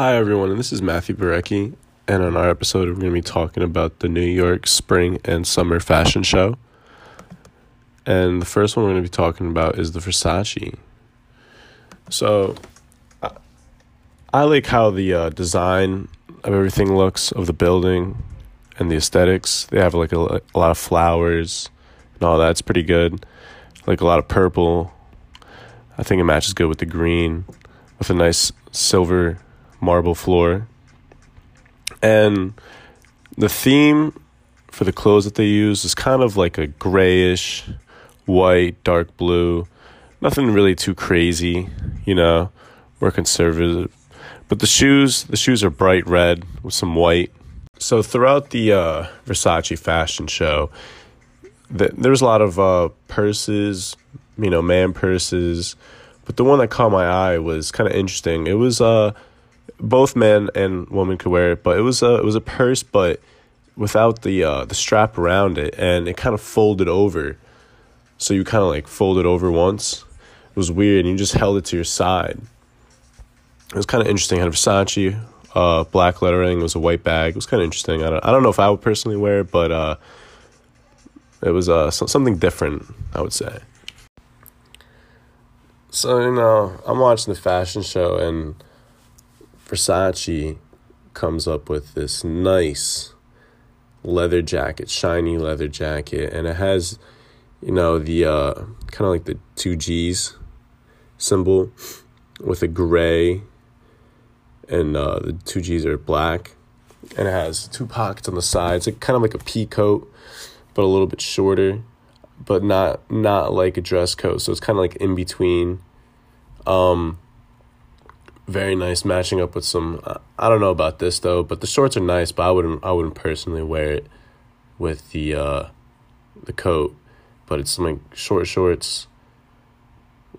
Hi, everyone, and this is Matthew Barecki. And on our episode, we're going to be talking about the New York Spring and Summer Fashion Show. And the first one we're going to be talking about is the Versace. So, I, like how the uh, design of everything looks of the building and the aesthetics. They have like a, a lot of flowers and all that's pretty good. Like a lot of purple. I think it matches good with the green with a nice silver marble floor. And the theme for the clothes that they use is kind of like a grayish, white, dark blue. Nothing really too crazy, you know, more conservative. But the shoes, the shoes are bright red with some white. So throughout the uh, Versace fashion show, the, there was a lot of uh, purses, you know, man purses. But the one that caught my eye was kind of interesting. It was uh, both men and women could wear it, but it was a it was a purse, but without the uh, the strap around it, and it kind of folded over. So you kind of like folded over once. It was weird, and you just held it to your side. It was kind of interesting. It had Versace, uh, black lettering. It was a white bag. It was kind of interesting. I don't I don't know if I would personally wear it, but uh, it was uh something different. I would say. So you know, I'm watching the fashion show and Versace comes up with this nice leather jacket, shiny leather jacket, and it has, you know, the uh, kind of like the two G's symbol with a gray, and uh, the two G's are black, and it has two pockets on the sides, like kind of like a pea coat, but a little bit shorter, but not not like a dress coat, so it's kind of like in between. Um, very nice matching up with some I don't know about this though, but the shorts are nice, but I wouldn't I wouldn't personally wear it with the uh the coat, but it's like short shorts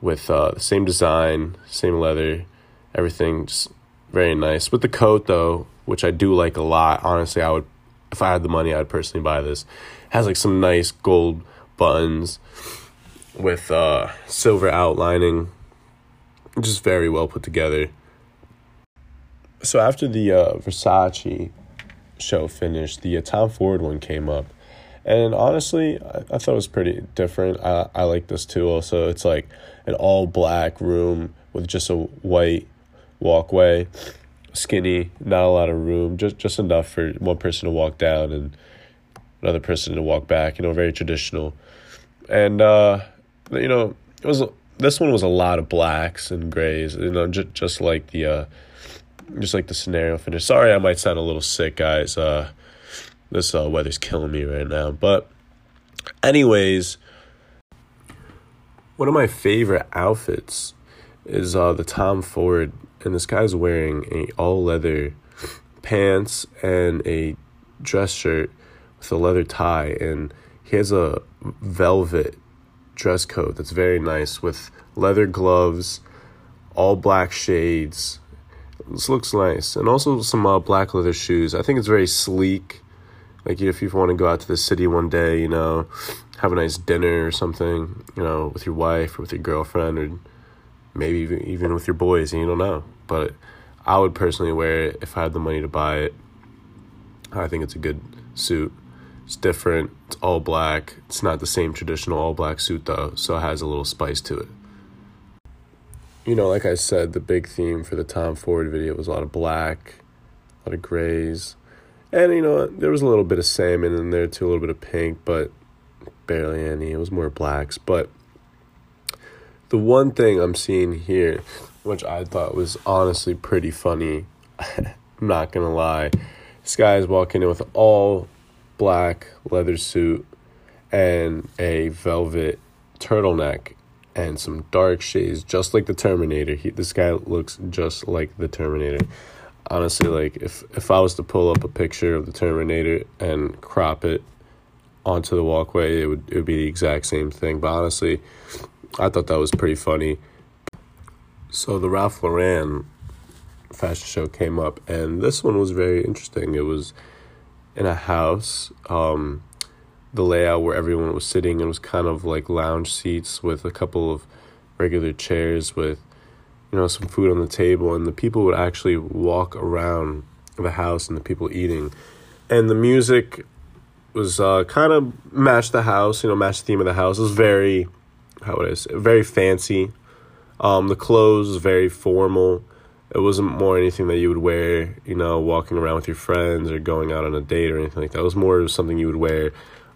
with uh the same design, same leather, everything just very nice. With the coat though, which I do like a lot, honestly, I would if I had the money, I'd personally buy this. It has like some nice gold buttons with uh silver outlining just very well put together so after the uh, Versace show finished, the uh, Tom Ford one came up, and honestly, I, I thought it was pretty different. I I like this too. Also, it's like an all black room with just a white walkway, skinny, not a lot of room, just just enough for one person to walk down and another person to walk back. You know, very traditional, and uh, you know, it was this one was a lot of blacks and grays. You know, just just like the. Uh, just like the scenario finish. Sorry, I might sound a little sick, guys. Uh, this uh, weather's killing me right now. But, anyways, one of my favorite outfits is uh, the Tom Ford, and this guy's wearing a all leather pants and a dress shirt with a leather tie, and he has a velvet dress coat that's very nice with leather gloves, all black shades this looks nice, and also some uh, black leather shoes. I think it's very sleek. Like if you want to go out to the city one day, you know, have a nice dinner or something, you know, with your wife or with your girlfriend or maybe even even with your boys, and you don't know. But I would personally wear it if I had the money to buy it. I think it's a good suit. It's different. It's all black. It's not the same traditional all black suit though, so it has a little spice to it you know, like I said, the big theme for the Tom Ford video was a lot of black, a lot of grays. And, you know, there was a little bit of salmon in there too, a little bit of pink, but barely any. It was more blacks. But the one thing I'm seeing here, which I thought was honestly pretty funny, I'm not to lie, this guy is walking in with all black leather suit and a velvet turtleneck and some dark shades, just like the Terminator. He, this guy looks just like the Terminator. Honestly, like if if I was to pull up a picture of the Terminator and crop it onto the walkway, it would it would be the exact same thing. But honestly, I thought that was pretty funny. So the Ralph Lauren fashion show came up, and this one was very interesting. It was in a house. Um, the layout where everyone was sitting. It was kind of like lounge seats with a couple of regular chairs with, you know, some food on the table, and the people would actually walk around the house and the people eating. And the music was uh, kind of matched the house, you know, matched the theme of the house. It was very, how would I say, very fancy. Um, the clothes was very formal. It wasn't more anything that you would wear, you know, walking around with your friends or going out on a date or anything like that. It was more something you would wear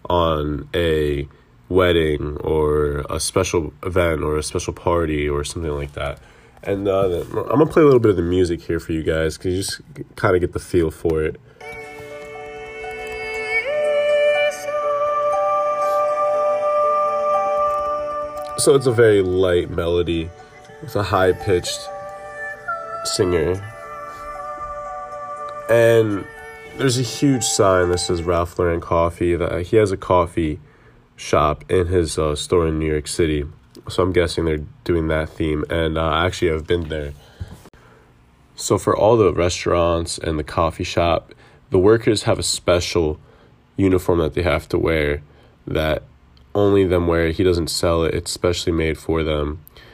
on a wedding or a special event or a special party or something like that. And uh, I'm gonna play a little bit of the music here for you guys because you just kind of get the feel for it. So it's a very light melody with a high pitched singer. And there's a huge sign that says Ralph Lauren Coffee. That he has a coffee shop in his uh, store in New York City. So I'm guessing they're doing that theme. And uh, actually, I've been there. So for all the restaurants and the coffee shop, the workers have a special uniform that they have to wear that only them wear. He doesn't sell it. It's specially made for them.